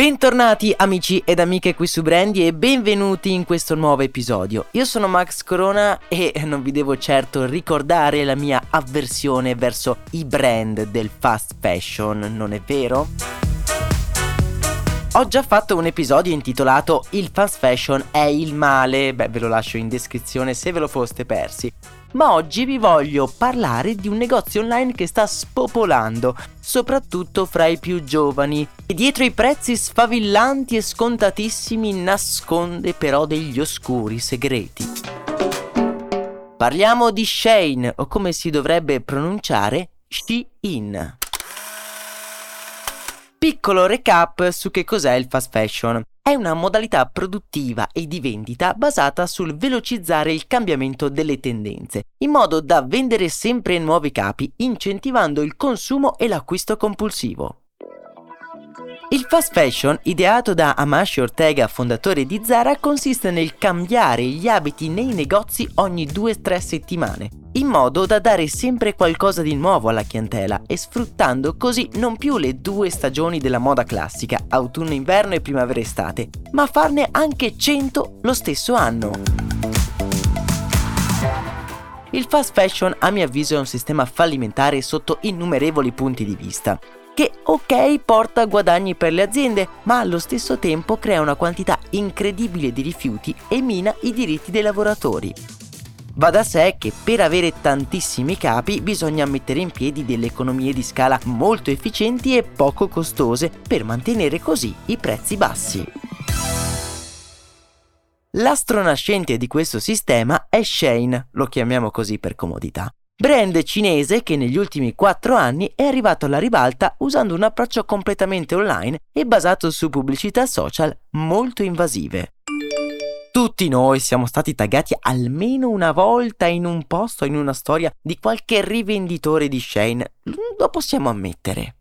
Bentornati amici ed amiche qui su Brandy e benvenuti in questo nuovo episodio. Io sono Max Corona e non vi devo certo ricordare la mia avversione verso i brand del fast fashion, non è vero? Ho già fatto un episodio intitolato Il fast fashion è il male, beh ve lo lascio in descrizione se ve lo foste persi ma oggi vi voglio parlare di un negozio online che sta spopolando, soprattutto fra i più giovani, e dietro i prezzi sfavillanti e scontatissimi nasconde però degli oscuri segreti. Parliamo di Shane, o come si dovrebbe pronunciare, Shein. Piccolo recap su che cos'è il fast fashion. È una modalità produttiva e di vendita basata sul velocizzare il cambiamento delle tendenze, in modo da vendere sempre nuovi capi, incentivando il consumo e l'acquisto compulsivo. Il fast fashion, ideato da Amashi Ortega, fondatore di Zara, consiste nel cambiare gli abiti nei negozi ogni 2-3 settimane, in modo da dare sempre qualcosa di nuovo alla clientela e sfruttando così non più le due stagioni della moda classica, autunno-inverno e primavera-estate, ma farne anche 100 lo stesso anno. Il fast fashion a mio avviso è un sistema fallimentare sotto innumerevoli punti di vista che ok porta guadagni per le aziende, ma allo stesso tempo crea una quantità incredibile di rifiuti e mina i diritti dei lavoratori. Va da sé che per avere tantissimi capi bisogna mettere in piedi delle economie di scala molto efficienti e poco costose per mantenere così i prezzi bassi. L'astro nascente di questo sistema è Shane, lo chiamiamo così per comodità brand cinese che negli ultimi 4 anni è arrivato alla ribalta usando un approccio completamente online e basato su pubblicità social molto invasive. Tutti noi siamo stati taggati almeno una volta in un post o in una storia di qualche rivenditore di Shane, lo possiamo ammettere.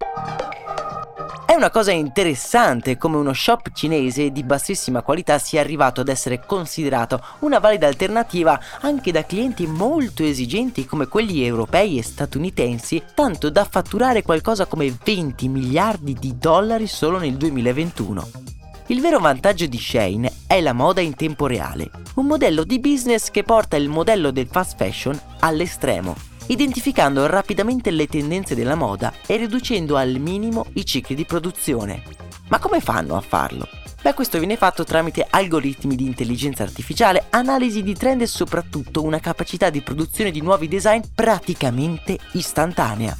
È una cosa interessante come uno shop cinese di bassissima qualità sia arrivato ad essere considerato una valida alternativa anche da clienti molto esigenti come quelli europei e statunitensi, tanto da fatturare qualcosa come 20 miliardi di dollari solo nel 2021. Il vero vantaggio di Shane è la moda in tempo reale, un modello di business che porta il modello del fast fashion all'estremo identificando rapidamente le tendenze della moda e riducendo al minimo i cicli di produzione. Ma come fanno a farlo? Beh, questo viene fatto tramite algoritmi di intelligenza artificiale, analisi di trend e soprattutto una capacità di produzione di nuovi design praticamente istantanea.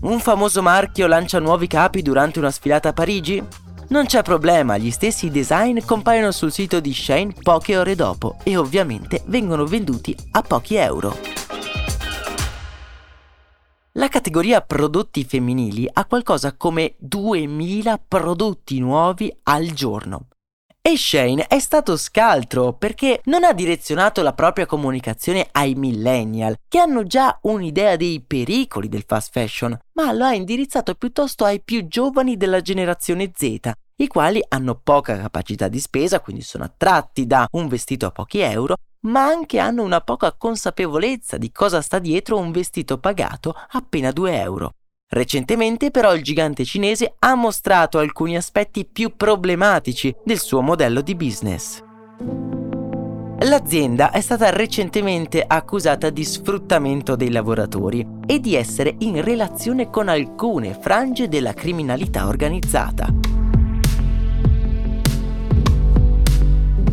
Un famoso marchio lancia nuovi capi durante una sfilata a Parigi? Non c'è problema, gli stessi design compaiono sul sito di Shane poche ore dopo e ovviamente vengono venduti a pochi euro. La categoria prodotti femminili ha qualcosa come 2000 prodotti nuovi al giorno. E Shane è stato scaltro perché non ha direzionato la propria comunicazione ai millennial, che hanno già un'idea dei pericoli del fast fashion, ma lo ha indirizzato piuttosto ai più giovani della generazione Z i quali hanno poca capacità di spesa, quindi sono attratti da un vestito a pochi euro, ma anche hanno una poca consapevolezza di cosa sta dietro un vestito pagato appena 2 euro. Recentemente però il gigante cinese ha mostrato alcuni aspetti più problematici del suo modello di business. L'azienda è stata recentemente accusata di sfruttamento dei lavoratori e di essere in relazione con alcune frange della criminalità organizzata.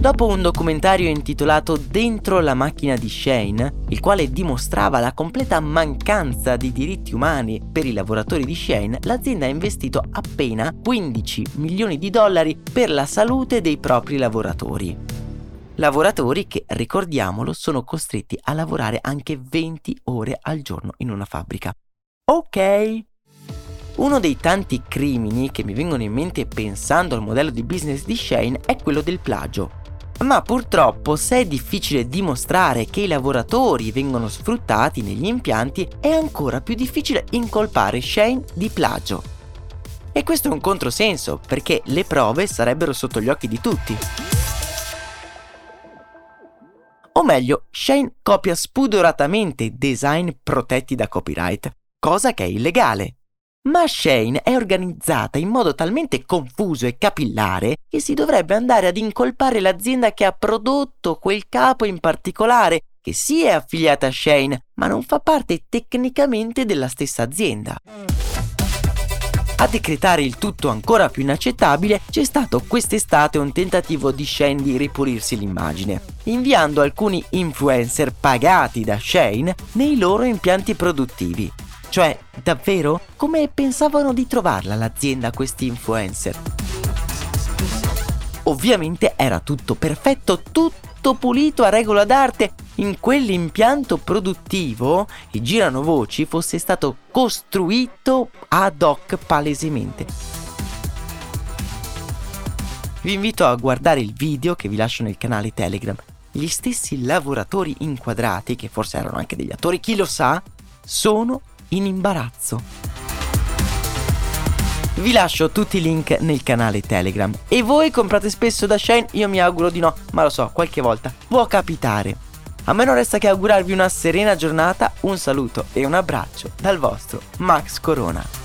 Dopo un documentario intitolato Dentro la macchina di Shane, il quale dimostrava la completa mancanza di diritti umani per i lavoratori di Shane, l'azienda ha investito appena 15 milioni di dollari per la salute dei propri lavoratori. Lavoratori che, ricordiamolo, sono costretti a lavorare anche 20 ore al giorno in una fabbrica. Ok. Uno dei tanti crimini che mi vengono in mente pensando al modello di business di Shane è quello del plagio. Ma purtroppo se è difficile dimostrare che i lavoratori vengono sfruttati negli impianti, è ancora più difficile incolpare Shane di plagio. E questo è un controsenso, perché le prove sarebbero sotto gli occhi di tutti. O meglio, Shane copia spudoratamente design protetti da copyright, cosa che è illegale. Ma Shane è organizzata in modo talmente confuso e capillare che si dovrebbe andare ad incolpare l'azienda che ha prodotto quel capo in particolare, che sì è affiliata a Shane, ma non fa parte tecnicamente della stessa azienda. A decretare il tutto ancora più inaccettabile c'è stato quest'estate un tentativo di Shane di ripulirsi l'immagine, inviando alcuni influencer pagati da Shane nei loro impianti produttivi, cioè, davvero? Come pensavano di trovarla l'azienda questi influencer? Ovviamente era tutto perfetto, tutto pulito a regola d'arte. In quell'impianto produttivo, e girano voci, fosse stato costruito ad hoc palesemente. Vi invito a guardare il video che vi lascio nel canale Telegram. Gli stessi lavoratori inquadrati, che forse erano anche degli attori, chi lo sa, sono in imbarazzo. Vi lascio tutti i link nel canale Telegram. E voi comprate spesso da Shane? Io mi auguro di no, ma lo so, qualche volta può capitare. A me non resta che augurarvi una serena giornata, un saluto e un abbraccio dal vostro Max Corona.